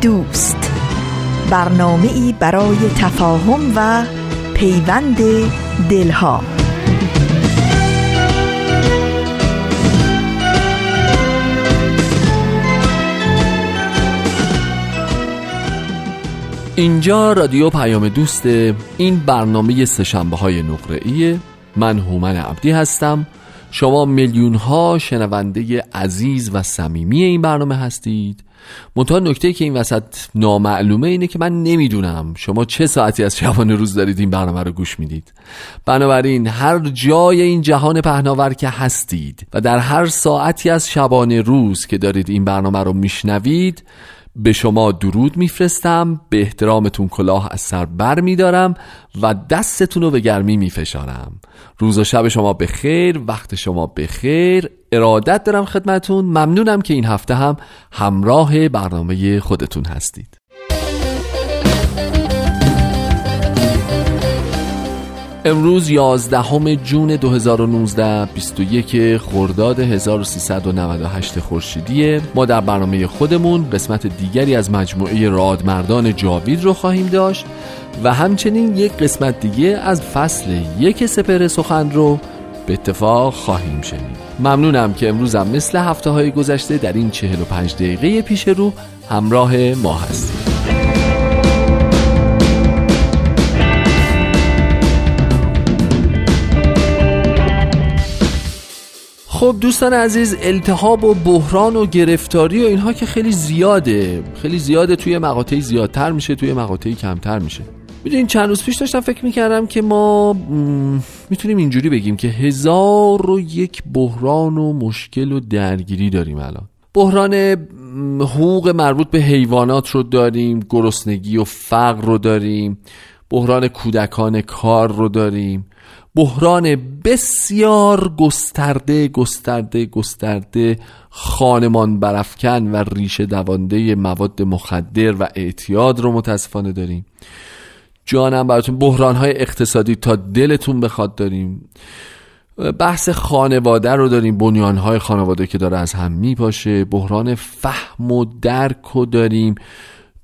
دوست. برنامه ای برای تفاهم و پیوند دلها. اینجا رادیو پیام دوست. این برنامه سشنبه های نقره من هومن عبدی هستم. شما میلیون ها شنونده عزیز و صمیمی این برنامه هستید. منتها نکته که این وسط نامعلومه اینه که من نمی‌دونم شما چه ساعتی از شبانه روز دارید این برنامه رو گوش می‌دید. بنابراین هر جای این جهان پهناور که هستید و در هر ساعتی از شبانه روز که دارید این برنامه رو میشنوید به شما درود میفرستم به احترامتون کلاه از سر بر میدارم و دستتون رو به گرمی میفشارم. روز و شب شما به خیر وقت شما به خیر ارادت دارم خدمتون. ممنونم که این هفته هم همراه برنامه خودتون هستید. امروز 11 جون 2019 21 خرداد 1398 خورشیدی. ما در برنامه خودمون قسمت دیگری از مجموعه رادمردان جاوید رو خواهیم داشت و همچنین یک قسمت دیگه از فصل یک سپر سخن رو به اتفاق خواهیم شنید. ممنونم که امروزم مثل هفته های گذشته در این 45 دقیقه پیش رو همراه ما هستید. خب دوستان عزیز التهاب و بحران و گرفتاری و اینها که خیلی زیاده. خیلی زیاده توی مقاطعی زیادتر میشه توی مقاطعی کمتر میشه. می‌دونین چند روز پیش داشتم فکر می‌کردم که ما می‌تونیم اینجوری بگیم که هزار و یک بحران و مشکل و درگیری داریم الان. بحران حقوق مربوط به حیوانات رو داریم گرسنگی و فقر رو داریم. بحران کودکان کار رو داریم. بحران بسیار گسترده گسترده گسترده خانمان برافکن و ریشه دوانده مواد مخدر و اعتیاد رو متاسفانه داریم. جانم براتون بحران های اقتصادی تا دلتون بخواد داریم. بحث خانواده رو داریم بنیان های خانواده که داره از هم میپاشه. بحران فهم و درک رو داریم.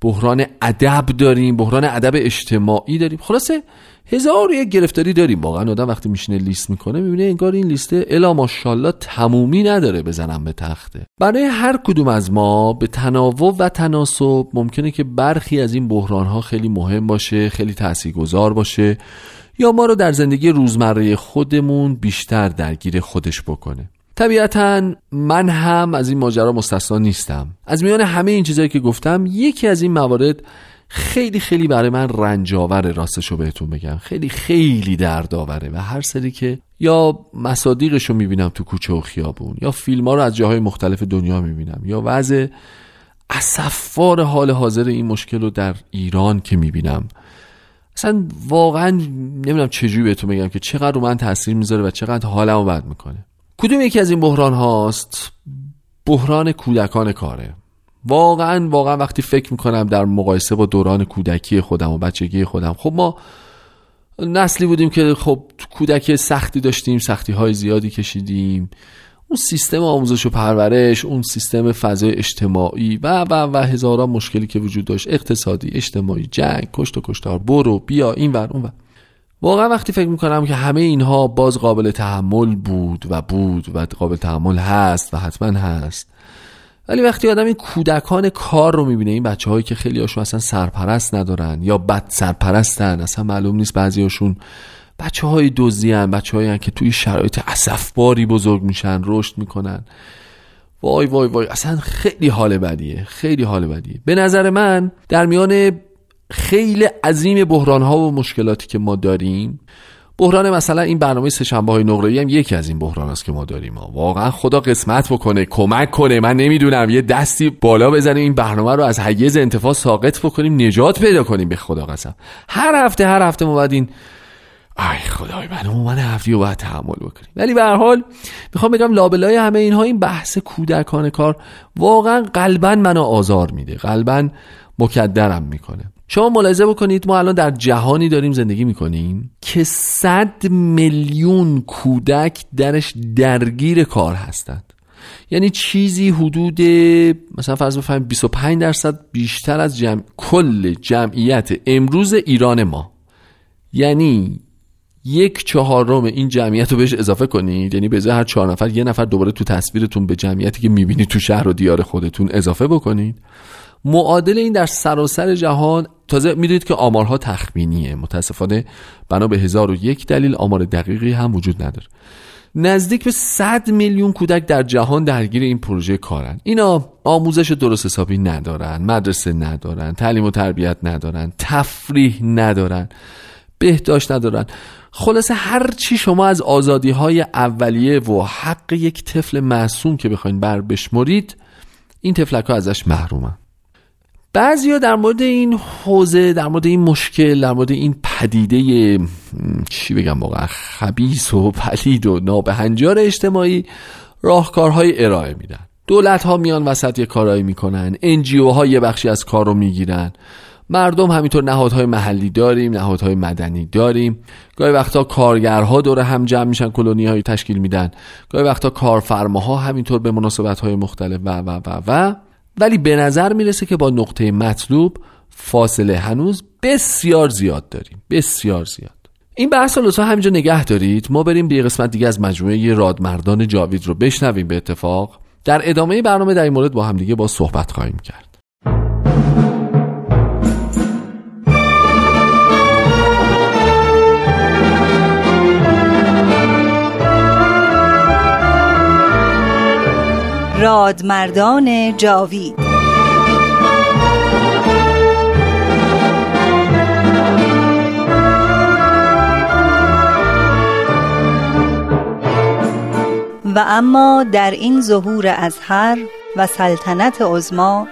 بحران ادب داریم. بحران ادب اجتماعی داریم. خلاصه هزار یک گرفتاری داریم. واقعا آدم وقتی میشینه لیست می‌کنه می‌بینه انگار این لیسته الا ماشاءالله تمومی نداره بزنم به تخته. برای هر کدوم از ما به تناوب و تناسب ممکنه که برخی از این بحران ها خیلی مهم باشه خیلی تاثیرگذار باشه یا ما رو در زندگی روزمره خودمون بیشتر درگیر خودش بکنه. طبیعتا من هم از این ماجرا مستثنا نیستم. از میان همه این چیزهایی که گفتم یکی از این موارد خیلی خیلی برای من رنجاور راستشو بهتون بگم. خیلی خیلی دردآوره و هر سری که یا مصادیقش رو می‌بینم تو کوچه و خیابون یا فیلم ها رو از جاهای مختلف دنیا می‌بینم یا وضع اصفار حال حاضر این مشکل رو در ایران که می‌بینم. اصلا واقعا نمی‌دونم چجوری بهتون بگم که چقدر رو من تاثیر می‌ذاره و چقدر حالمو بد می‌کنه. کدوم یکی از این بحران هاست بحران کودکان کاره. واقعا واقعا وقتی فکر می‌کنم در مقایسه با دوران کودکی خودم و بچگی خودم خب ما نسلی بودیم که خب کودکی سختی داشتیم سختی های زیادی کشیدیم. اون سیستم آموزش و پرورش اون سیستم فضای اجتماعی و و و هزاران مشکلی که وجود داشت اقتصادی اجتماعی جنگ کشت و کشتار برو بیا این ور اون ور. واقعا وقتی فکر می‌کنم که همه اینها باز قابل تحمل بود و بود و قابل تحمل هست و حتما هست ولی وقتی آدم این کودکان کار رو می‌بینه این بچه هایی که خیلی هاشون اصلا سرپرست ندارن یا بد سرپرستن اصلا معلوم نیست بعضی هاشون بچه های دوزی هن بچه هایی که توی شرایط اصفباری بزرگ میشن رشد می‌کنن. وای وای وای اصلا خیلی حال بدیه خیلی حال بدیه. به نظر من در میان خیلی عظیم بحران ها و مشکلاتی که ما داریم بحران مثلا این برنامه سهشنبه های نقره هم یکی از این بحران است که ما داریم. ها. واقعا خدا قسمت بکنه کمک کنه. من نمی‌دونم یه دستی بالا بزنیم این برنامه رو از حیز انتفاع ساقط بکنیم نجات پیدا کنیم. به خدا قسم. هر هفته هر هفته ما باید این ای خدای من من هفتی رو باید تحمل بکنیم. ولی به هر حال می‌خوام بگم لابلای همه اینها این بحث کودکان کار واقعا قلبا منو آزار میده. قلبا مکدرم می‌کنه. شما ملاحظه بکنید ما الان در جهانی داریم زندگی می‌کنیم که صد میلیون کودک درش درگیر کار هستند. یعنی چیزی حدود مثلا فرض بفرمایید 25 درصد بیشتر از جمع... کل جمعیت امروز ایران ما. یعنی یک چهارم این جمعیت رو بهش اضافه کنید یعنی به هر چهار نفر یه نفر دوباره تو تصویرتون به جمعیتی که می‌بینید تو شهر و دیار خودتون اضافه بکنید. معادل این در سراسر جهان تازه می‌دونید که آمارها تخمینیه. متاسفانه بنا به هزار و یک دلیل آمار دقیقی هم وجود نداره. نزدیک به 100 میلیون کودک در جهان درگیر این پروژه کارن. اینا آموزش درست حسابی ندارن مدرسه ندارن تعلیم و تربیت ندارن تفریح ندارن بهداشت ندارن. خلاصه هر چی شما از آزادی های اولیه و حق یک طفل معصوم که بخواین بر بشمرید این تفلک ها ازش محرومن. بعضیا در مورد این حوزه در مورد این مشکل در مورد این پدیده چی بگم واقعا خبیس و پلید و نابهنجار اجتماعی راهکارهای ارائه میدن. دولت ها میان وسط یه کارایی می‌کنن انجیو ها یه بخشی از کار رو می‌گیرن. مردم همینطور نهادهای محلی داریم نهادهای مدنی داریم. گاهی وقتا کارگرها دور هم جمع میشن کلونی تشکیل میدن. گاهی وقتا کارفرماها همینطور به مناسبت های مختلف و و و و. ولی به نظر می‌رسه که با نقطه مطلوب فاصله هنوز بسیار زیاد داریم. بسیار زیاد. این بحث رو لطفا همینجا نگه دارید. ما بریم به قسمت دیگه از مجموعه رادمردان جاوید رو بشنویم به اتفاق. در ادامه برنامه در این مورد با همدیگه با صحبت خواهیم کرد. رادمردان جاوید. و اما در این ظهور ازهر و سلطنت عزما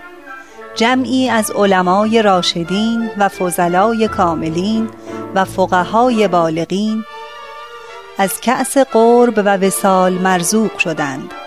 جمعی از علمای راشدین و فضلای کاملین و فقهای بالغین از کأس قرب و وسال مرزوق شدند.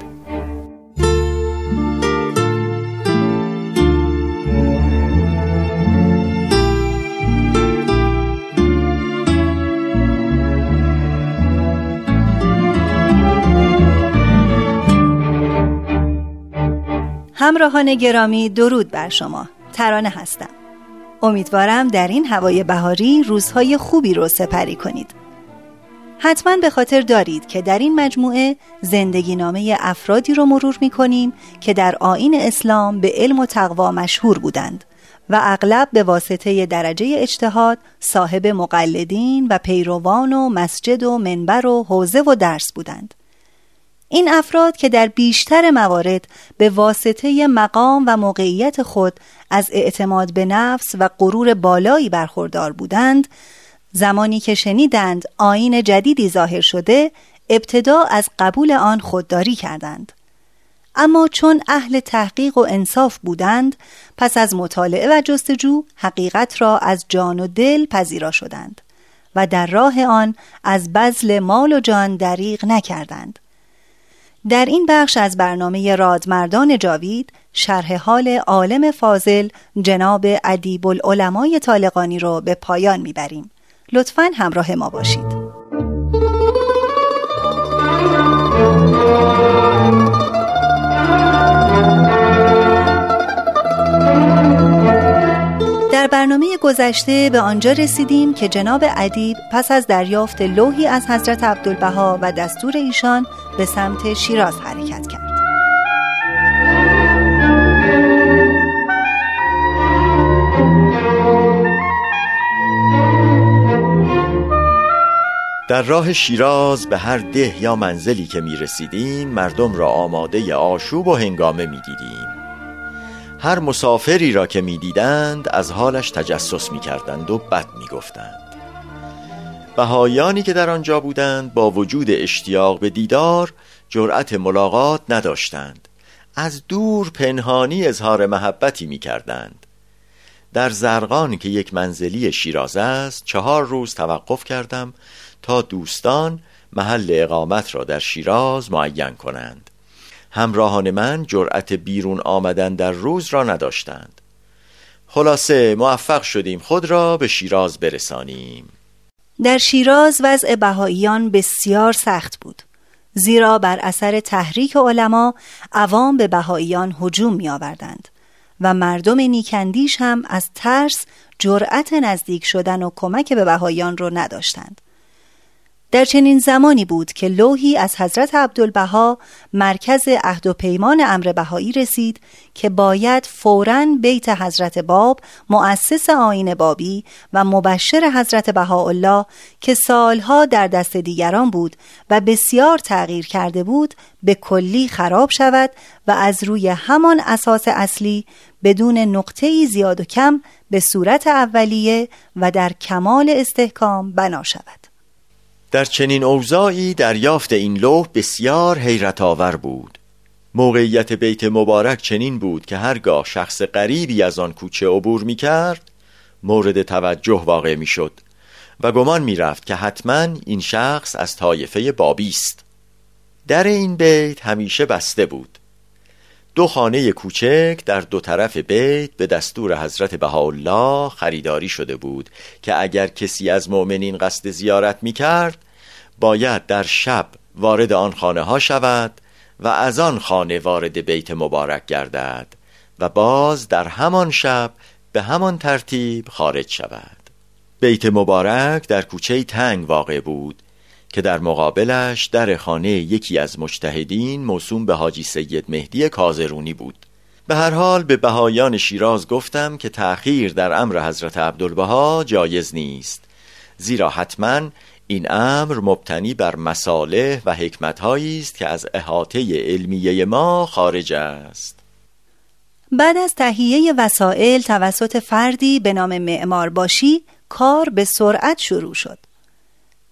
همراهان گرامی درود بر شما. ترانه هستم. امیدوارم در این هوای بهاری روزهای خوبی رو سپری کنید. حتما به خاطر دارید که در این مجموعه زندگی نامه افرادی رو مرور می کنیم که در آین اسلام به علم و تقوا مشهور بودند و اغلب به واسطه درجه اجتهاد صاحب مقلدین و پیروان و مسجد و منبر و حوزه و درس بودند. این افراد که در بیشتر موارد به واسطه مقام و موقعیت خود از اعتماد به نفس و غرور بالایی برخوردار بودند زمانی که شنیدند آین جدیدی ظاهر شده ابتدا از قبول آن خودداری کردند. اما چون اهل تحقیق و انصاف بودند پس از مطالعه و جستجو حقیقت را از جان و دل پذیرا شدند و در راه آن از بذل مال و جان دریغ نکردند. در این بخش از برنامه رادمردان جاوید شرح حال عالم فاضل جناب ادیب العلمای طالقانی را به پایان می‌بریم. لطفا همراه ما باشید. در برنامه گذشته به آنجا رسیدیم که جناب ادیب پس از دریافت لوحی از حضرت عبدالبها و دستور ایشان به سمت شیراز حرکت کرد. در راه شیراز به هر ده یا منزلی که می رسیدیم مردم را آماده آشوب و هنگامه می دیدیم. هر مسافری را که می دیدند از حالش تجسس می کردند و بد می گفتند بهایانی که در آنجا بودند با وجود اشتیاق به دیدار جرأت ملاقات نداشتند. از دور پنهانی اظهار محبتی می کردند در زرقان که یک منزلی شیراز است چهار روز توقف کردم تا دوستان محل اقامت را در شیراز معین کنند. همراهان من جرأت بیرون آمدن در روز را نداشتند. خلاصه موفق شدیم خود را به شیراز برسانیم. در شیراز وضع بهاییان بسیار سخت بود. زیرا بر اثر تحریک علما عوام به بهاییان هجوم می آوردند و مردم نیکندیش هم از ترس جرأت نزدیک شدن و کمک به بهاییان را نداشتند. در چنین زمانی بود که لوحی از حضرت عبدالبها مرکز عهد و پیمان امر بهایی رسید که باید فوراً بیت حضرت باب مؤسس آین بابی و مبشر حضرت بهاءالله که سالها در دست دیگران بود و بسیار تغییر کرده بود به کلی خراب شود و از روی همان اساس اصلی بدون نقطه زیاد و کم به صورت اولیه و در کمال استحکام بنا شود. در چنین اوضاعی دریافت این لوح بسیار حیرت آور بود. موقعیت بیت مبارک چنین بود که هرگاه شخص غریبی از آن کوچه عبور می کرد مورد توجه واقع می شد و گمان می رفت که حتما این شخص از طایفه بابی است. در این بیت همیشه بسته بود. دو خانه کوچک در دو طرف بیت به دستور حضرت بهاءالله خریداری شده بود که اگر کسی از مؤمنین قصد زیارت می کرد باید در شب وارد آن خانه ها شود و از آن خانه وارد بیت مبارک گردد و باز در همان شب به همان ترتیب خارج شود. بیت مبارک در کوچه تنگ واقع بود که در مقابلش در خانه یکی از مجتهدین موسوم به حاجی سید مهدی کازرونی بود. به هر حال به بهایان شیراز گفتم که تأخیر در امر حضرت عبدالبها جایز نیست. زیرا حتما این امر مبتنی بر مصالح و حکمتهایی است که از احاطه علمیه ما خارج است. بعد از تهیه وسایل توسط فردی به نام معمار باشی کار به سرعت شروع شد.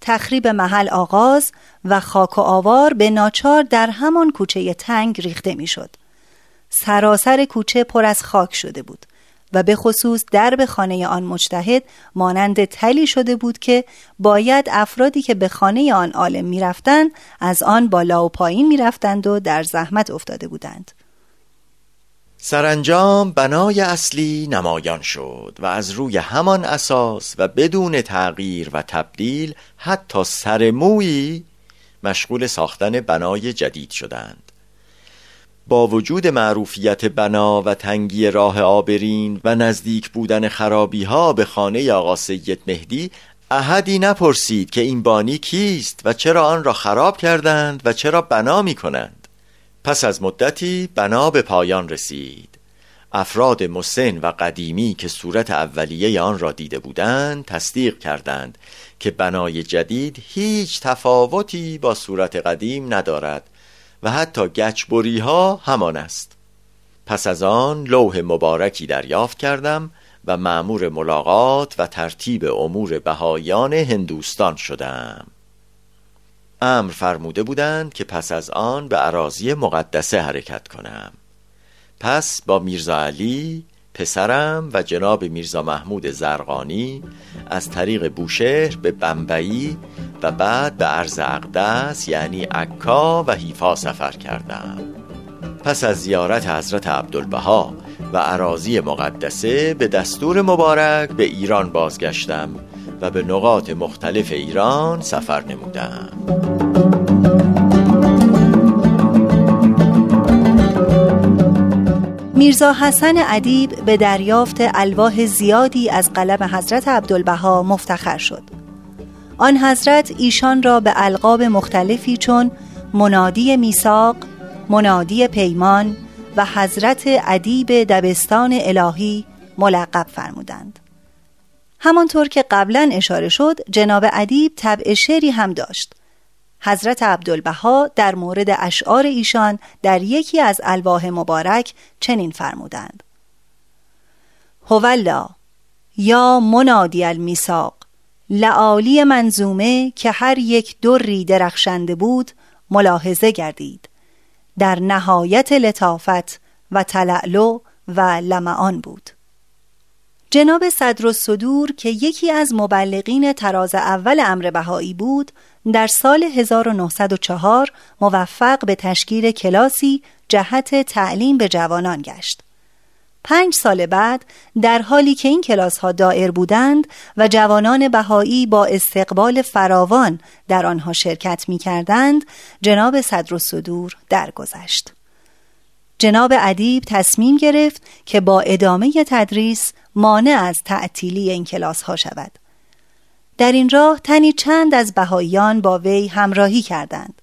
تخریب محل آغاز و خاک و آوار به ناچار در همان کوچه تنگ ریخته می‌شد. سراسر کوچه پر از خاک شده بود و به خصوص درب خانه آن مجتهد مانند تلی شده بود که باید افرادی که به خانه آن عالم می‌رفتند از آن بالا و پایین می‌رفتند و در زحمت افتاده بودند سرانجام بنای اصلی نمایان شد و از روی همان اساس و بدون تغییر و تبدیل حتی سرمویی مشغول ساختن بنای جدید شدند. با وجود معروفیت بنا و تنگی راه آبرین و نزدیک بودن خرابی ها به خانه آقا سید مهدی احدی نپرسید که این بانی کیست و چرا آن را خراب کردند و چرا بنا می کنند پس از مدتی بنا به پایان رسید. افراد مسن و قدیمی که صورت اولیه آن را دیده بودند تصدیق کردند که بنای جدید هیچ تفاوتی با صورت قدیم ندارد و حتی گچبری ها همان است. پس از آن لوح مبارکی دریافت کردم و معمور ملاقات و ترتیب امور بهایان هندوستان شدم. امر فرموده بودند که پس از آن به عراضی مقدسه حرکت کنم. پس با میرزا علی پسرم و جناب میرزا محمود زرقانی از طریق بوشهر به بمبئی و بعد به عرض اقدس یعنی عکا و حیفا سفر کردم. پس از زیارت حضرت عبدالبها و عراضی مقدسه به دستور مبارک به ایران بازگشتم. و به نقاط مختلف ایران سفر نمودم میرزا حسن ادیب به دریافت الواح زیادی از قلم حضرت عبدالبها مفتخر شد. آن حضرت ایشان را به القاب مختلفی چون منادی میثاق، منادی پیمان و حضرت ادیب دبستان الهی ملقب فرمودند. همانطور که قبلا اشاره شد جناب ادیب طبع شعری هم داشت. حضرت عبدالبها در مورد اشعار ایشان در یکی از الواح مبارک چنین فرمودند. هولا یا منادی المیساق لعالی منظومه که هر یک دری درخشنده بود ملاحظه گردید. در نهایت لطافت و تلعلو و لمعان بود. جناب صدر و صدور که یکی از مبلغین تراز اول امر بهایی بود در سال 1904 موفق به تشکیل کلاسی جهت تعلیم به جوانان گشت پنج سال بعد در حالی که این کلاس ها دائر بودند و جوانان بهایی با استقبال فراوان در آنها شرکت می کردند جناب صدر و صدور درگذشت. جناب ادیب تصمیم گرفت که با ادامه تدریس مانع از تعطیلی این کلاس ها شود. در این راه تنی چند از بهاییان با وی همراهی کردند.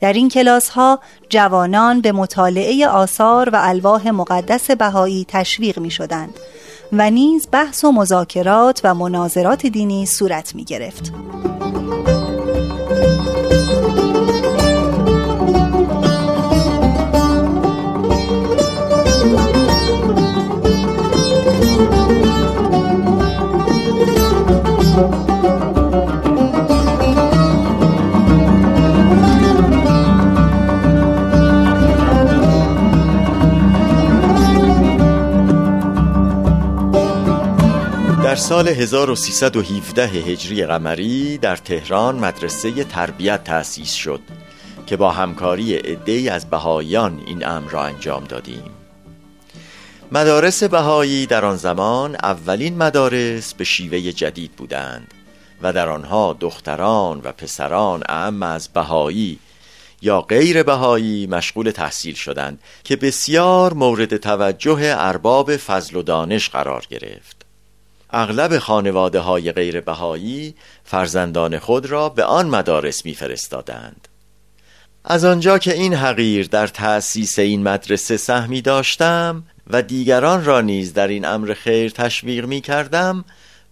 در این کلاس ها جوانان به مطالعه آثار و الواح مقدس بهایی تشویق می شدند و نیز بحث و مذاکرات و مناظرات دینی صورت می گرفت. در سال 1317 هجری قمری در تهران مدرسه تربیت تأسیس شد که با همکاری عده‌ای از بهاییان این امر را انجام دادیم. مدارس بهایی در آن زمان اولین مدارس به شیوه جدید بودند و در آنها دختران و پسران اعم از بهایی یا غیر بهایی مشغول تحصیل شدند که بسیار مورد توجه ارباب فضل و دانش قرار گرفت اغلب خانواده های غیر بهایی فرزندان خود را به آن مدارس میفرستادند. از آنجا که این حقیر در تأسیس این مدرسه سهمی داشتم و دیگران را نیز در این امر خیر تشویق می کردم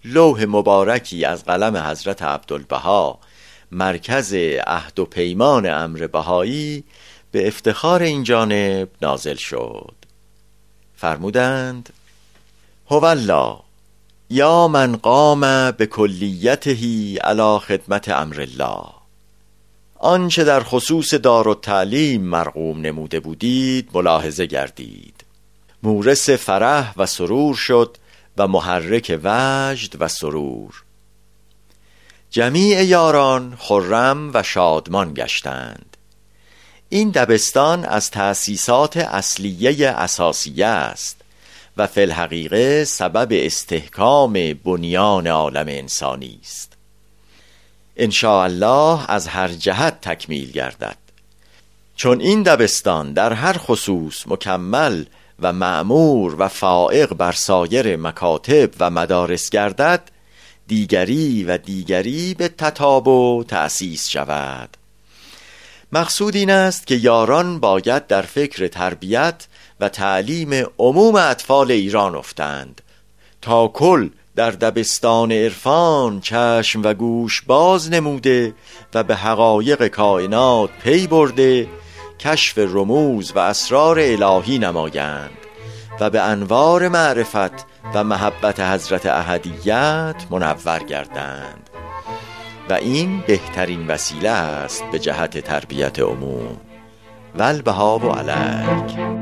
لوح مبارکی از قلم حضرت عبدالبها مرکز عهد و پیمان امر بهایی به افتخار این جانب نازل شد. فرمودند هوالله یا من قام به کلیتهی علا خدمت امر الله. آنچه در خصوص دار و تعلیم مرقوم نموده بودید ملاحظه گردید. مورس فرح و سرور شد و محرک وجد و سرور. جمیع یاران خرم و شادمان گشتند. این دبستان از تأسیسات اصلیه اساسیه است و فی الحقیقه سبب استحکام بنیان عالم انسانی است. ان الله از هر جهت تکمیل گردد. چون این دبستان در هر خصوص مکمل و معمور و فائق بر سایر مکاتب و مدارس گردد دیگری و دیگری به تتابع تأسیس شود. مقصود این است که یاران باید در فکر تربیت و تعلیم عموم اطفال ایران افتند. تا کل در دبستان عرفان چشم و گوش باز نموده و به حقایق کائنات پی برده کشف رموز و اسرار الهی نمایند و به انوار معرفت و محبت حضرت احدیت منور گردند. و این بهترین وسیله است به جهت تربیت عموم. ولبها و علک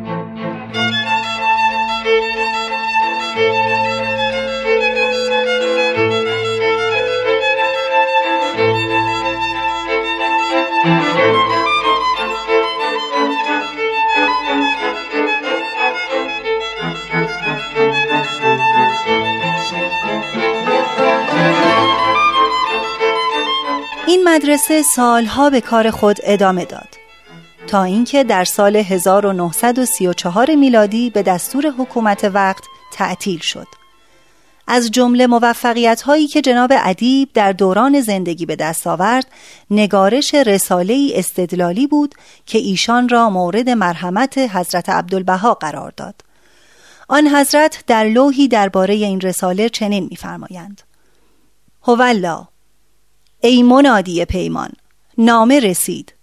مدرسه سالها به کار خود ادامه داد. تا اینکه در سال 1934 میلادی به دستور حکومت وقت تعطیل شد. از جمله موفقیت هایی که جناب ادیب در دوران زندگی به دست آورد نگارش رساله استدلالی بود که ایشان را مورد مرحمت حضرت عبدالبها قرار داد. آن حضرت در لوحی درباره این رساله چنین می‌فرمایند. هولا ای منادی پیمان نامه رسید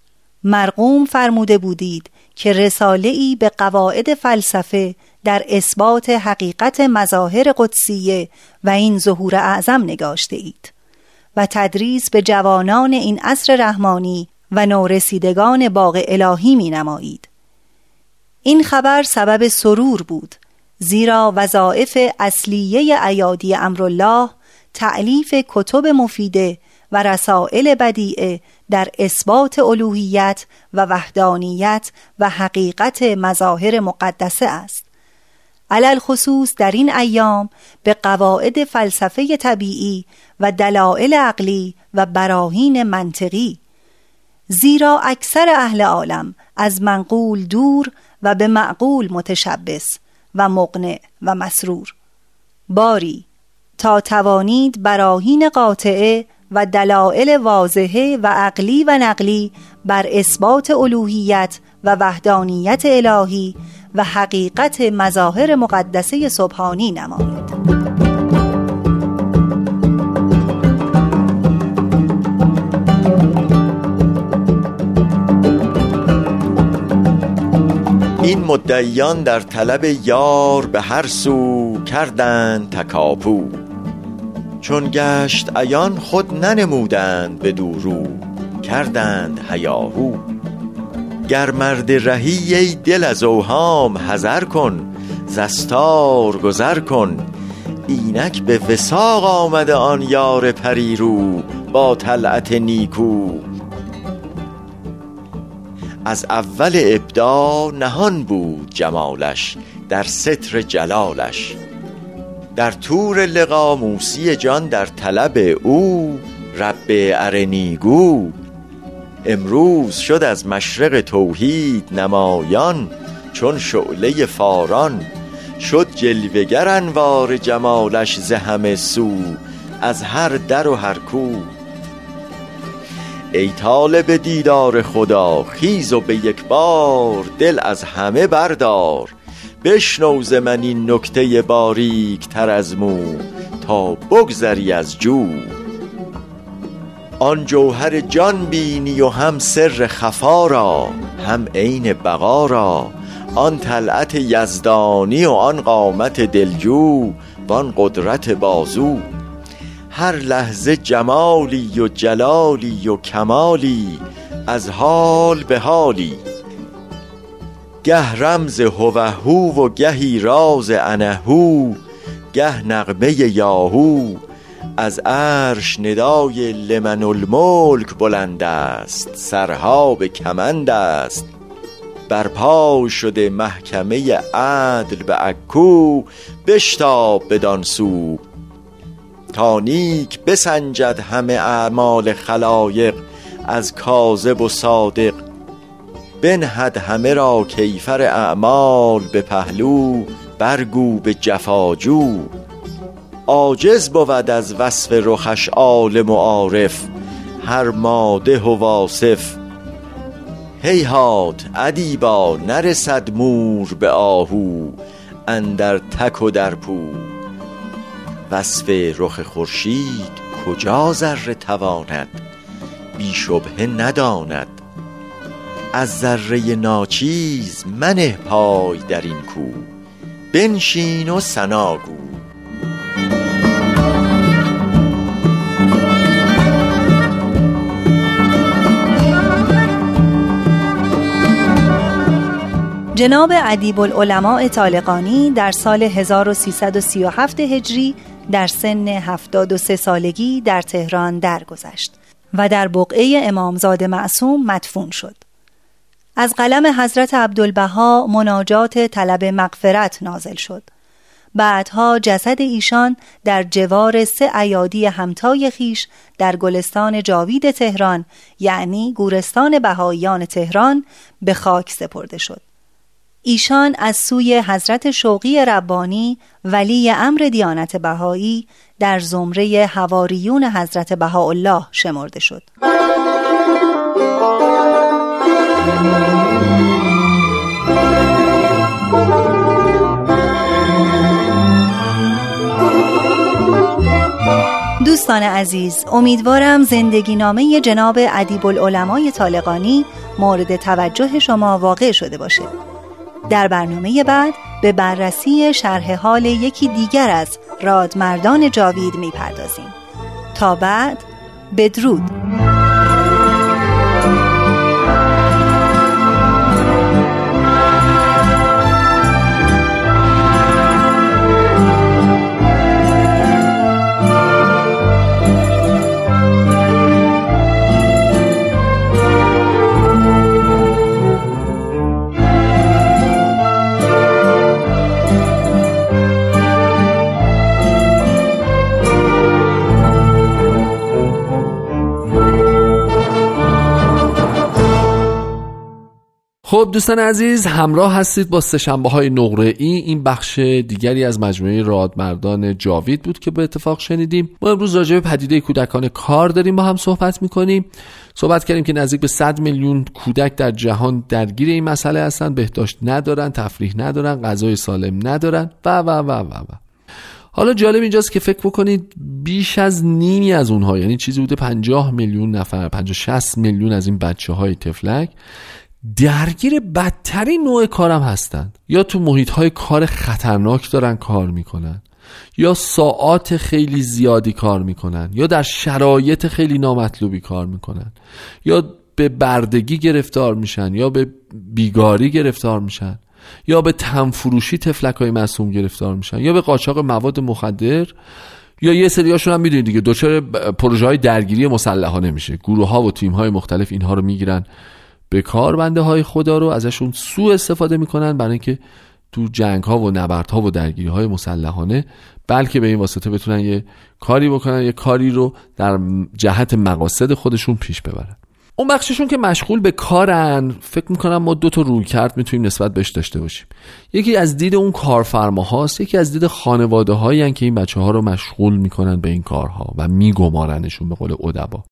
مرقوم فرموده بودید که رساله ای به قواعد فلسفه در اثبات حقیقت مظاهر قدسیه و این ظهور اعظم نگاشته اید و تدریس به جوانان این عصر رحمانی و نورسیدگان باغ الهی می نمایید. این خبر سبب سرور بود زیرا وظایف اصلیه ایادی امرالله تعلیف کتب مفیده و رسائل بدیعه در اثبات الوهیت و وحدانیت و حقیقت مظاهر مقدسه است. علل خصوص در این ایام به قواعد فلسفه طبیعی و دلائل عقلی و براهین منطقی زیرا اکثر اهل عالم از منقول دور و به معقول متشبس و مقنع و مسرور. باری تا توانید براهین قاطعه و دلائل واضحه و عقلی و نقلی بر اثبات الوهیت و وحدانیت الهی و حقیقت مظاهر مقدسه سبحانی نمایید این مدعیان در طلب یار به هر سو کردند تکاپو. چون گشت عیان خود ننمودند به دورو کردند هیاهو گر مرد رهی ای دل از اوهام حذر کن زستار گذر کن. اینک به وساق آمده آن یار پریرو با طلعت نیکو. از اول ابدا نهان بود جمالش در ستر جلالش. در طور لقا موسی جان در طلب او رب ارنیگو امروز شد از مشرق توحید نمایان چون شعله فاران. شد جلوگر انوار جمالش ز همه سو از هر در و هر کو. ای طالب دیدار خدا خیز و به یک بار دل از همه بردار. بشنو ز من این نکته باریک تر از مو تا بگذری از جو. آن جوهر جان بینی و هم سر خفا را هم عین بقا را. آن طلعت یزدانی و آن قامت دلجو وان قدرت بازو. هر لحظه جمالی و جلالی و کمالی از حال به حالی. گه رمز هوهو و گهی راز انهو گه نغمه یاهو. از عرش ندای لمن الملک بلند است سرها به کمند است. برپا شده محکمه عدل به عکو بشتاب بدان سو. تا نیک بسنجد همه اعمال خلایق از کاذب و صادق بنهد همه را کیفر اعمال به پهلو برگو به جفاجو. عاجز بود از وصف رخش عالم و عارف هر ماده و واصف. هیهات ادیبا نرسد مور به آهو اندر تک و در پو. وصف رخ خورشید کجا ذره تواند؟ بی شبهه نداند. از ذره ناچیز منه پای در این کو بنشین و ثنا گو جناب ادیب العلماء طالقانی در سال 1337 هجری در سن 73 سالگی در تهران درگذشت و در بقعه امامزاده معصوم مدفون شد. از قلم حضرت عبدالبها مناجات طلب مغفرت نازل شد. بعدها جسد ایشان در جوار سه ایادی همتای خیش در گلستان جاوید تهران یعنی گورستان بهاییان تهران به خاک سپرده شد. ایشان از سوی حضرت شوقی ربانی ولی امر دیانت بهایی در زمره هواریون حضرت بهاءالله شمرده شد. دوستان عزیز امیدوارم زندگی نامه جناب ادیب العلمای طالقانی مورد توجه شما واقع شده باشه. در برنامه بعد به بررسی شرح حال یکی دیگر از رادمردان جاوید می‌پردازیم. تا بعد بدرود. خب دوستان عزیز همراه هستید با سشنبه های نقره ای. این بخش دیگری از مجموعه رادمردان جاوید بود که به اتفاق شنیدیم. ما امروز راجع به پدیده کودکان کار داریم با هم صحبت می‌کنیم. صحبت کردیم که نزدیک به 100 میلیون کودک در جهان درگیر این مسئله هستند بهداشت ندارن تفریح ندارن غذای سالم ندارن و و و و و. حالا جالب اینجاست که فکر بکنید بیش از نیمی از اونها یعنی چیزی بوده 50 میلیون نفر 50 60 میلیون از این بچه های تفلک درگیر بدترین نوع کارم هستند یا تو محیط های کار خطرناک دارن کار می‌کنن یا ساعات خیلی زیادی کار می‌کنن یا در شرایط خیلی نامطلوبی کار می‌کنن یا به بردگی گرفتار میشن یا به بیگاری گرفتار میشن یا به تنفروشی تفلک های مسئوم گرفتار میشن یا به قاچاق مواد مخدر یا یه سریاشون هم می‌دونید دیگه دچار پروژه های درگیری مسلحانه میشه. گروه ها و تیم های مختلف اینها رو می‌گیرن. به کار بنده های خدا رو ازشون سوء استفاده می‌کنن برای اینکه تو جنگ ها و نبرد ها و درگیری های مسلحانه بلکه به این واسطه بتونن یه کاری بکنن یه کاری رو در جهت مقاصد خودشون پیش ببرن. اون بخششون که مشغول به کارن فکر می‌کنم ما دو تا روی کرد می‌تونیم نسبت بهش داشته باشیم. یکی از دید اون کارفرماهاست یکی از دید خانواده هایی که این بچه ها رو مشغول می‌کنن به این کارها و میگمارنشون به قول ادبا.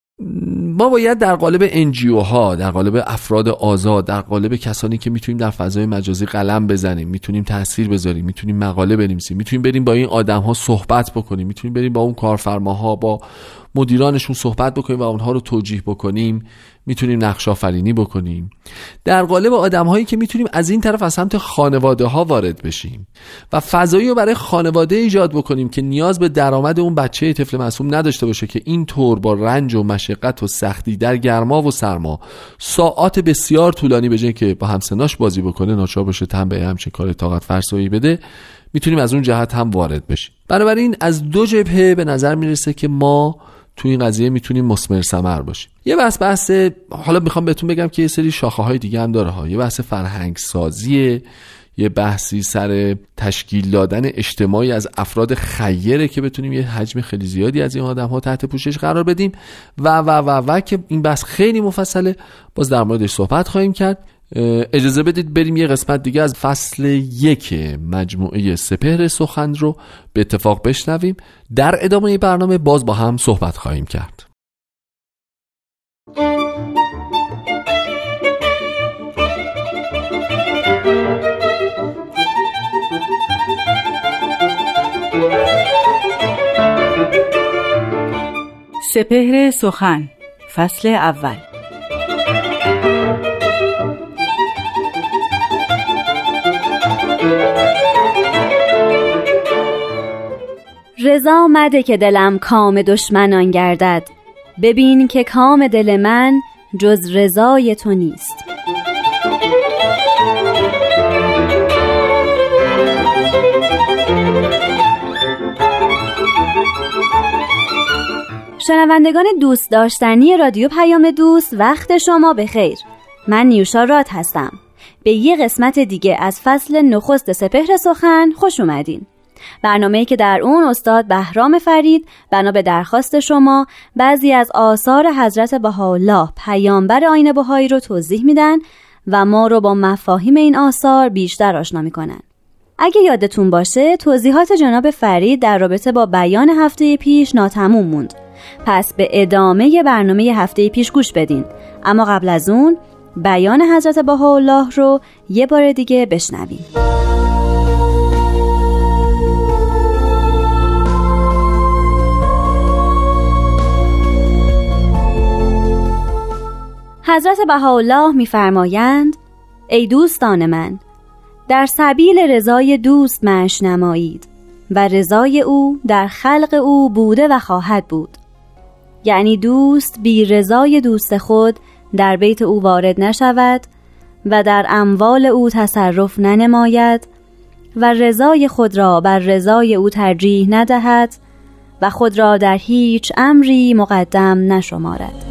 ما باید در قالب انجیو ها در قالب افراد آزاد در قالب کسانی که می‌تونیم در فضای مجازی قلم بزنیم می‌تونیم تاثیر بذاریم می‌تونیم مقاله بنویسیم می‌تونیم بریم با این آدم ها صحبت بکنیم می‌تونیم بریم با اون کارفرماها با مدیرانشون صحبت بکنیم و اونها رو توجیه بکنیم. می‌تونیم نقش آفرینی بکنیم. در قالب آدم هایی که می‌تونیم از این طرف از سمت خانواده ها وارد بشیم و فضایی رو برای خانواده ایجاد بکنیم که نیاز به درآمد اون بچه طفل معصوم نداشته باشه که این طور با رنج و مشقت و سختی در گرما و سرما ساعات بسیار طولانی به که با همسناش بازی بکنه ناچار باشه تن به همچین کار طاقت فرسایی بده می‌تونیم از اون جهت هم وارد بشیم. بنابراین از دو جبهه به نظر می‌رسه که ما تو این قضیه می‌تونیم مسمر سمر باشیم. یه بحث بحث حالا می‌خوام بهتون بگم که یه سری شاخه های دیگه هم داره ها. یه بحث فرهنگ سازیه یه بحثی سر تشکیل دادن اجتماعی از افراد خیره که بتونیم یه حجم خیلی زیادی از این آدم ها تحت پوشش قرار بدیم. و و و و که این بحث خیلی مفصله. باز در موردش صحبت خواهیم کرد. اجازه بدید بریم یه قسمت دیگه از فصل یک مجموعه سپهر سخن رو به اتفاق بشنویم. در ادامه برنامه باز با هم صحبت خواهیم کرد. سپهر سخن فصل اول. رضا مده که دلم کام دشمنان گردد. ببین که کام دل من جز رضای تو نیست. شنوندگان دوست داشتنی رادیو پیام دوست وقت شما به خیر من نیوشا راد هستم. به یه قسمت دیگه از فصل نخست سپهر سخن خوش اومدین. برنامه که در اون استاد بهرام فرید بنا به درخواست شما بعضی از آثار حضرت بهاءالله پیامبر آین بهایی رو توضیح میدن و ما رو با مفاهیم این آثار بیشتر آشنا می‌کنن. اگه یادتون باشه توضیحات جناب فرید در رابطه با بیان هفته پیش ناتموم موند. پس به ادامه برنامه هفته پیش گوش بدین. اما قبل از اون بیان حضرت بهاءالله رو یه بار دیگه بشنویم. حضرت بهاءالله میفرمایند ای دوستان من در سبیل رضای دوست معش نمایید و رضای او در خلق او بوده و خواهد بود. یعنی دوست بی رضای دوست خود در بیت او وارد نشود و در اموال او تصرف ننماید و رضای خود را بر رضای او ترجیح ندهد و خود را در هیچ امری مقدم نشمارد.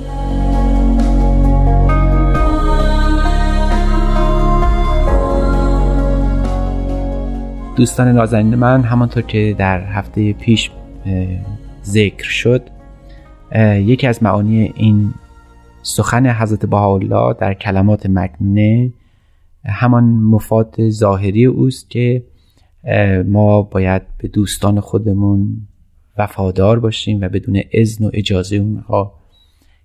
دوستان نازنین من همانطور که در هفته پیش ذکر شد یکی از معانی این سخن حضرت بهاءالله در کلمات مکنونه همان مفاد ظاهری اوست که ما باید به دوستان خودمون وفادار باشیم و بدون اذن و اجازه اونها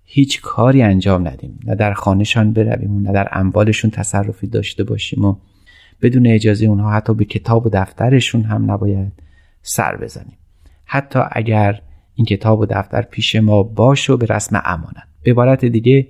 هیچ کاری انجام ندیم. نه در خانهشان برویم نه در اموالشون تصرفی داشته باشیم و بدون اجازه اونها حتی به کتاب و دفترشون هم نباید سر بزنیم. حتی اگر این کتاب و دفتر پیش ما باشه و به رسم امانت. به عبارت دیگه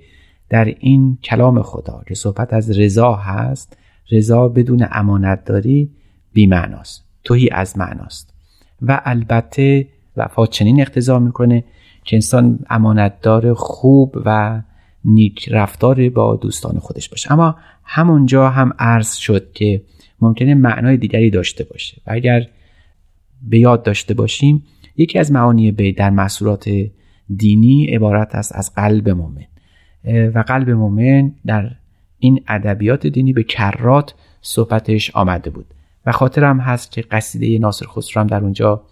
در این کلام خدا که صحبت از رضا هست رضا بدون امانت داری بیمعناست توهی از معناست. و البته وفا چنین اقتضا می‌کنه که انسان امانتدار خوب و نیک رفتار با دوستان خودش باشه. اما همونجا هم عرض شد که ممکنه معنای دیگری داشته باشه. و اگر به یاد داشته باشیم یکی از معانی بیت در مسئولات دینی عبارت است از قلب مؤمن و قلب مؤمن در این ادبیات دینی به کرات صحبتش آمده بود. و خاطرم هست که قصیده ناصر خسرو هم در اونجا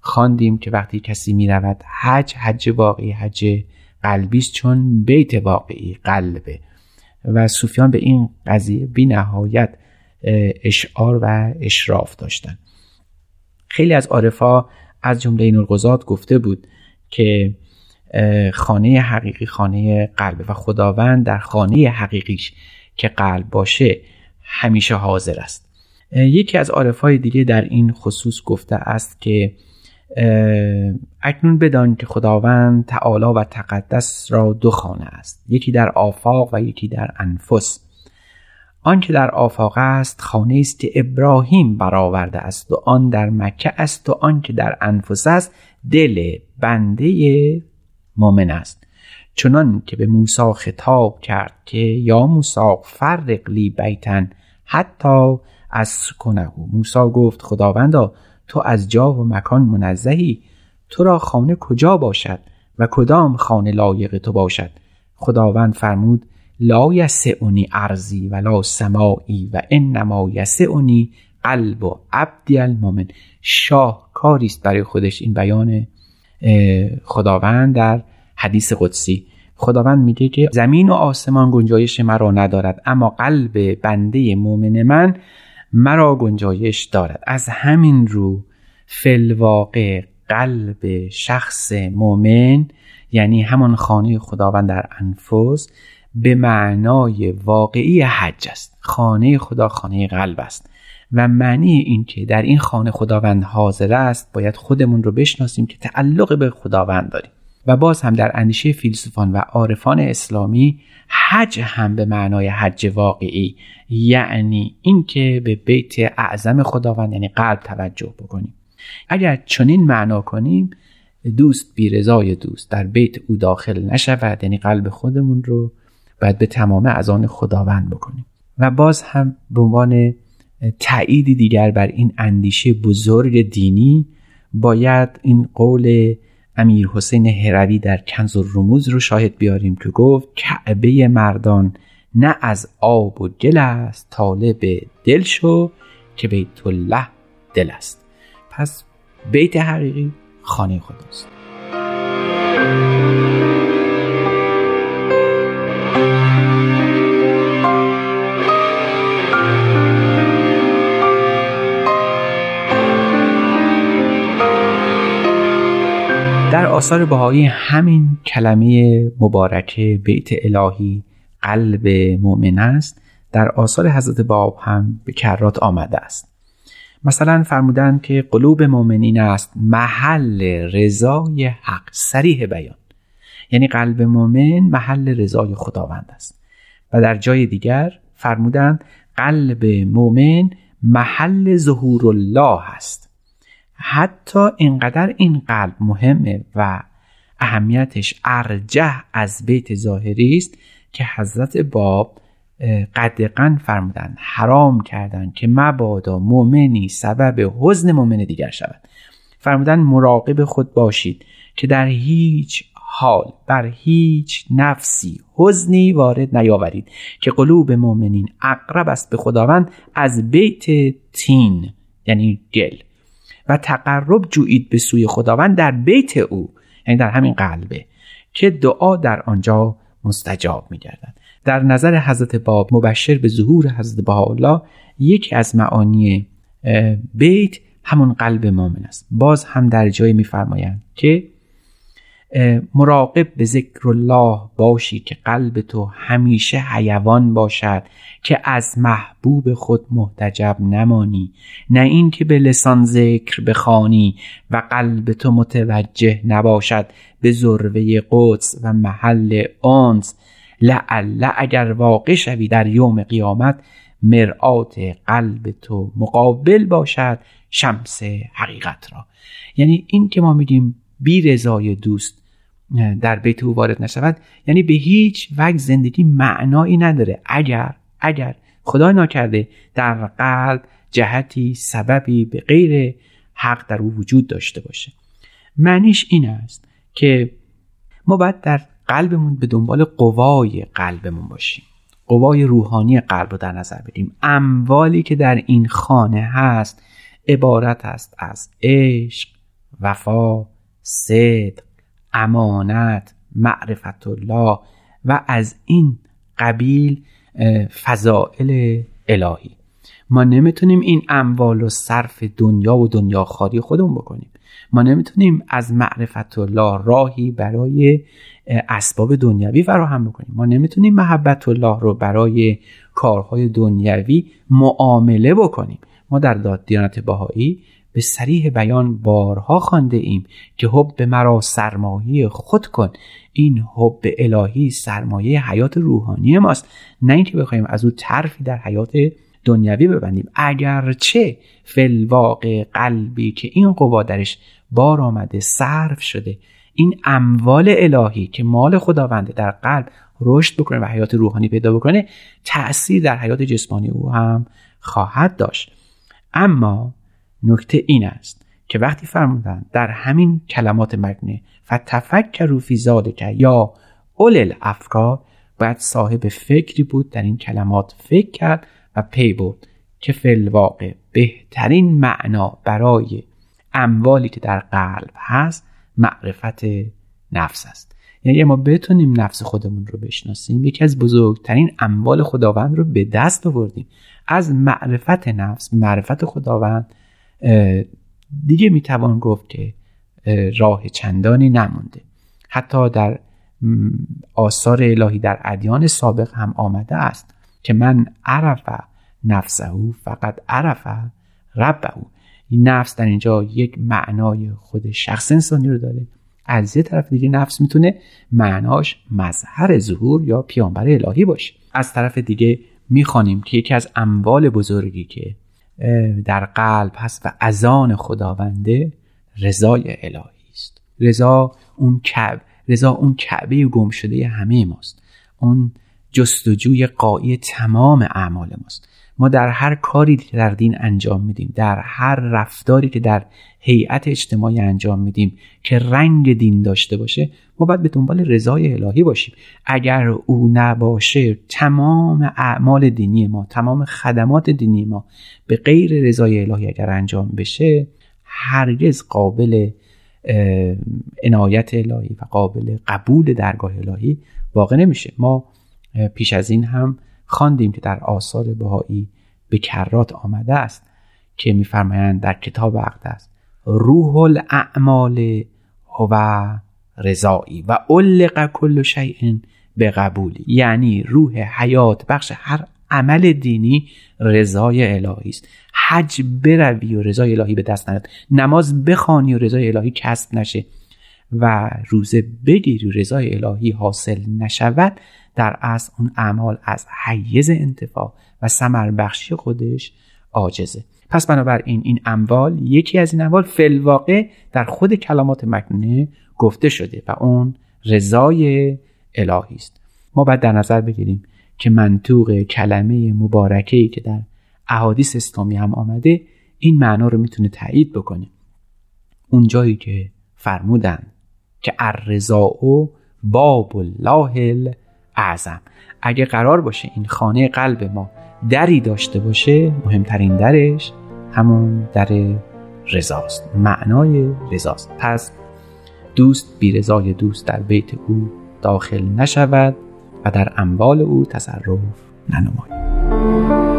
خواندیم که وقتی کسی می رود حج حج واقعی حج قلبی چون بیت واقعی قلبه و صوفیان به این قضیه بی نهایت اشعار و اشراف داشتن. خیلی از عارفا از جمله نورگزاد گفته بود که خانه حقیقی خانه قلبه و خداوند در خانه حقیقیش که قلب باشه همیشه حاضر است. یکی از عارفای دیگه در این خصوص گفته است که اکنون بدان که خداوند تعالی و تقدس را دو خانه است. یکی در آفاق و یکی در انفس. آنچه در آفاق است خانه است که ابراهیم برآورده است و آن در مکه است و آنچه در انفس است دل بنده مؤمن است. چنان که به موسی خطاب کرد که یا موسی فرق لی بیتن حتی از کنه موسی گفت خداوندا تو از جا و مکان منزهی تو را خانه کجا باشد و کدام خانه لایق تو باشد؟ خداوند فرمود لا یسعنی ارزی ولا سماعی و انما یسعنی قلب و عبدی المؤمن. شاه است برای خودش این بیان خداوند در حدیث قدسی. خداوند میگه که زمین و آسمان گنجایش مرا ندارد اما قلب بنده مؤمن من مرا گنجایش دارد. از همین رو فلواقع قلب شخص مؤمن یعنی همان خانه خداوند در انفس به معنای واقعی حج است. خانه خدا خانه قلب است. و معنی این که در این خانه خداوند حاضر است باید خودمون رو بشناسیم که تعلق به خداوند داریم. و باز هم در اندیشه فیلسوفان و عارفان اسلامی حج هم به معنای حج واقعی یعنی اینکه به بیت اعظم خداوند یعنی قلب توجه بکنیم. اگر چنین معنا کنیم دوست بی رضای دوست در بیت او داخل نشود یعنی قلب خودمون رو باید به تمام از آن خداوند بکنیم. و باز هم به عنوان تأییدی دیگر بر این اندیشه بزرگ دینی باید این قول امیر حسین هروی در کنز و رموز رو شاهد بیاریم که گفت کعبه مردان نه از آب و گل است طالب دل شو که بیت الله دل است. پس بیت حقیقی خانه خداست. در آثار بهایی همین کلمه مبارکه بیت الهی قلب مؤمن است در آثار حضرت باب هم به کرات آمده است. مثلا فرمودن که قلوب مؤمنین است محل رضای حق سریح بیان. یعنی قلب مؤمن محل رضای خداوند است. و در جای دیگر فرمودند قلب مؤمن محل ظهور الله است. حتی اینقدر این قلب مهمه و اهمیتش ارجح از بیت ظاهری است که حضرت باب قدقن فرمودن حرام کردند که مبادا مؤمنی سبب حزن مؤمن دیگر شود. فرمودن مراقب خود باشید که در هیچ حال بر هیچ نفسی حزنی وارد نیاورید که قلوب مؤمنین اقرب است به خداوند از بیت تین یعنی گل. و تقرب جویید به سوی خداوند در بیت او یعنی در همین قلبه که دعا در آنجا مستجاب میگردد. در نظر حضرت باب مبشر به ظهور حضرت بهاءالله یکی از معانی بیت همون قلب مؤمن است. باز هم در جای میفرمایند که مراقب به ذکر الله باشی که قلب تو همیشه حیوان باشد که از محبوب خود محتجب نمانی. نه این که به لسان ذکر بخوانی و قلب تو متوجه نباشد به ذروه قدس و محل آنس لعل اگر واقع شوی در یوم قیامت مرآت قلب تو مقابل باشد شمس حقیقت را. یعنی این که ما میگیم بی رضای دوست در بیت او وارد نشود. یعنی به هیچ وجه زندگی معنایی نداره. اگر اگر خدای ناکرده در قلب جهتی سببی به غیر حق در او وجود داشته باشه. معنیش این است که ما باید در قلبمون به دنبال قوای قلبمون باشیم. قوای روحانی قلب رو در نظر بگیریم. اموالی که در این خانه هست عبارت است از عشق وفا صدق. امانت معرفت الله و از این قبیل فضائل الهی. ما نمی‌تونیم این اموال و صرف دنیا و دنیا خاری خودمون بکنیم. ما نمی‌تونیم از معرفت الله راهی برای اسباب دنیوی فراهم بکنیم. ما نمی‌تونیم محبت الله رو برای کارهای دنیوی معامله بکنیم. ما در داد دیانت باهایی به سریح بیان بارها خوانده ایم که حب مرا سرمایه خود کن. این حب الهی سرمایه حیات روحانی ماست. نه اینکه بخوایم از او ترفی در حیات دنیوی ببندیم. اگرچه فلواقع قلبی که این قوا درش بار آمده صرف شده این اموال الهی که مال خداونده در قلب رشد بکنه و حیات روحانی پیدا بکنه تأثیر در حیات جسمانی او هم خواهد داشت. اما نکته این است که وقتی فرمودن در همین کلمات مگنه فتفکروا فی ذالک یا اول الافکار باید صاحب فکری بود در این کلمات فکر کرد و پی بود که فی واقع بهترین معنا برای اموالی که در قلب هست معرفت نفس است. یعنی ما بتونیم نفس خودمون رو بشناسیم. یکی از بزرگترین اموال خداوند رو به دست آوردیم. از معرفت نفس معرفت خداوند دیگه می‌توان گفت که راه چندانی نمونده. حتی در آثار الهی در ادیان سابق هم آمده است که من عرف نفسه فقط عرف ربه. این نفس در اینجا یک معنای خود شخص انسانی رو داره. از یه طرف دیگه نفس می‌تونه معناش مظهر ظهور یا پیامبر الهی باشه. از طرف دیگه می‌خوانیم که یکی از اموال بزرگی که در قلب هست و ازان خداونده رضای الهی است. رضا اون کعب رضا اون کعبه گم شده همه ماست. اون جستجوی قایی تمام اعمال ماست. ما در هر کاری که در دین انجام میدیم در هر رفتاری که در هیئت اجتماعی انجام میدیم که رنگ دین داشته باشه ما باید به دنبال رضای الهی باشیم. اگر او نباشه تمام اعمال دینی ما تمام خدمات دینی ما به غیر رضای الهی اگر انجام بشه هرگز قابل عنایت الهی و قابل قبول درگاه الهی واقع نمیشه. ما پیش از این هم خواندیم که در آثار بهایی به کرات آمده است که میفرمایند در کتاب است روح الاعمال و رضایی و علق کل شیء به قبولی یعنی روح حیات بخش هر عمل دینی رضای الهی است. حج بروی و رضای الهی به دست نیاد نماز بخوانی و رضای الهی کسب نشه و روزه بگیری و رضای الهی حاصل نشود. در اصل اون اعمال از حیز انتفاع و سمر بخشی خودش عاجزه. پس بنابراین این اموال یکی از این اموال فلواقع در خود کلامات مکنونه گفته شده و اون رضای الهی است. ما باید در نظر بگیریم که منطوق کلمه مبارکه که در احادیث اسلامی هم آمده این معنا رو می‌تونه تایید بکنه. اون جایی که فرمودن که الرضا باب الله اعظم. اگه قرار باشه این خانه قلب ما دری داشته باشه مهمترین درش همون در رضاست. معنای رضاست. پس دوست بی رضای دوست در بیت او داخل نشود و در اموال او تصرف ننماید.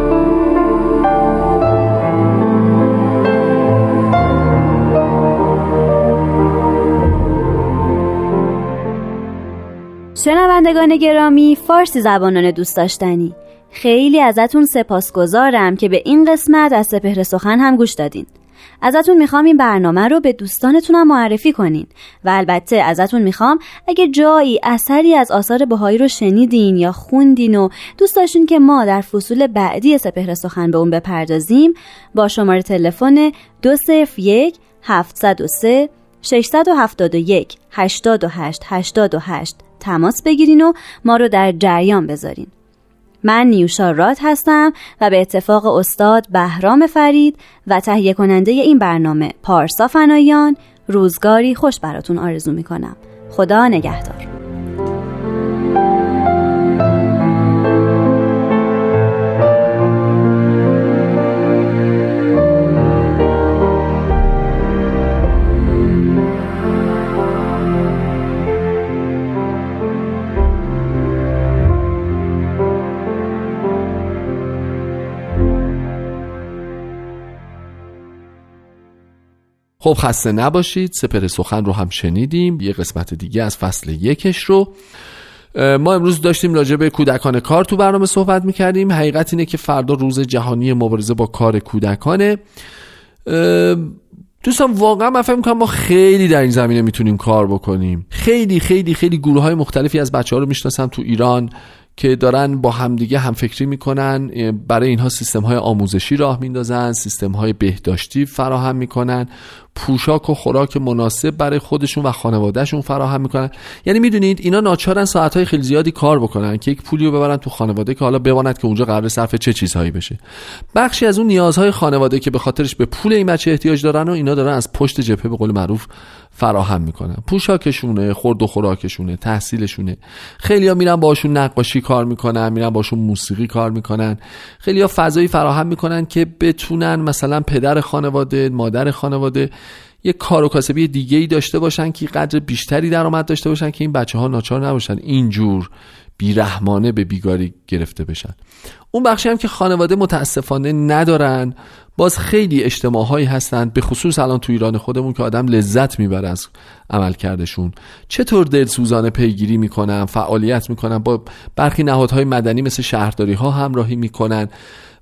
شنوندگان گرامی فارسی زبانان دوست داشتنی. خیلی ازتون سپاسگزارم که به این قسمت از سپهر سخن هم گوش دادین. ازتون می‌خوام این برنامه رو به دوستانتونم معرفی کنین و البته ازتون می‌خوام اگه جایی اثری از آثار بهایی رو شنیدین یا خوندین و دوست داشتین که ما در فصول بعدی سپهر سخن به اون بپردازیم با شماره تلفن 201 703 671 828 828 تماس بگیرین و ما رو در جریان بذارین. من نیوشا راد هستم و به اتفاق استاد بهرام فرید و تهیه کننده این برنامه پارسا فنایان روزگاری خوش براتون آرزو می‌کنم. خدا نگهدار. خب خسته نباشید سپر سخن رو هم شنیدیم یه قسمت دیگه از فصل یکش رو. ما امروز داشتیم راجع به کودکان کار تو برنامه صحبت می‌کردیم. حقیقت اینه که فردا روز جهانی مبارزه با کار کودکانه. دوستان واقعا من فکر می‌کنم ما خیلی در این زمینه می‌تونیم کار بکنیم. خیلی خیلی خیلی گروه های مختلفی از بچه ها رو می‌شناسم تو ایران که دارن با همدیگه هم فکری می‌کنن برای اینها سیستم های آموزشی راه میندازن سیستم های بهداشتی فراهم می‌کنن. پوشاک و خوراک مناسب برای خودشون و خانوادهشون فراهم می‌کنن. یعنی می‌دونید اینا ناچارن ساعت های خیلی زیادی کار بکنن که یک پولی رو ببرن تو خانواده که حالا بماند که اونجا قرار صرف چه چیزهایی بشه. بخشی از اون نیازهای خانواده که به خاطرش به پول این بچه احتیاج دارن و اینا دارن از پشت جبهه به قول معروف فراهم می‌کنن. پوشاکشونه خورد و خوراکشونه تحصیلشونه. خیلیا میرن باشون نقاشی کار می‌کنن میرن باشون موسیقی کار می‌کنن. خیلیا فضایی فراهم می‌کنن که بتونن مثلا پدر خانواده مادر خانواده یه کار و کاسبی دیگه ای داشته باشن که قدر بیشتری درآمد داشته باشن که این بچه ها ناچار نباشن اینجور بیرحمانه به بیگاری گرفته بشن. اون بخشی هم که خانواده متاسفانه ندارن باز خیلی اجتماع هایی هستند به خصوص الان تو ایران خودمون که آدم لذت می‌بره از عمل کردشون چطور دلسوزانه پیگیری می‌کنن فعالیت می‌کنن با برخی نهادهای مدنی مثل شهرداری ها همراهی می‌کنن.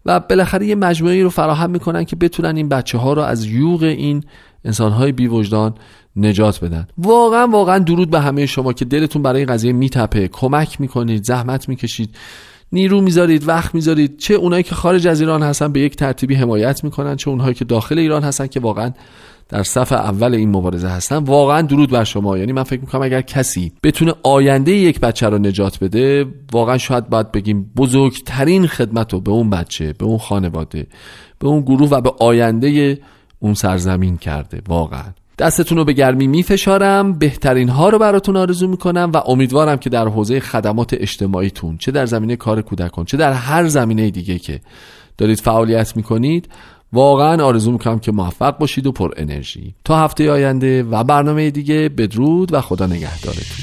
و بالاخره یه مجموعه رو فراهم می‌کنن که بتونن این بچه ها رو از یوغ این انسان های بی وجدان نجات بدن. واقعا واقعا درود به همه شما که دلتون برای این قضیه میتپه. کمک می‌کنید زحمت می‌کشید نیرو می‌ذارید وقت می‌ذارید. چه اونایی که خارج از ایران هستن به یک ترتیبی حمایت می‌کنن چه اونهایی که داخل ایران هستن که واقعا در صف اول این مبارزه هستن واقعا درود بر شما. یعنی من فکر می‌کنم اگر کسی بتونه آینده یک بچه رو نجات بده واقعا شاید باید بگیم بزرگترین خدمت رو به اون بچه به اون خانواده به اون گروه و به آینده اون سرزمین کرده. واقعا. دستتون رو به گرمی میفشارم بهترین ها رو براتون آرزو می‌کنم و امیدوارم که در حوزه خدمات اجتماعیتون چه در زمینه کار کودکان چه در هر زمینه دیگه که دارید فعالیت می‌کنید واقعا آرزو می‌کنم که موفق باشید و پر انرژی. تا هفته آینده و برنامه دیگه بدرود و خدا نگهدارتون.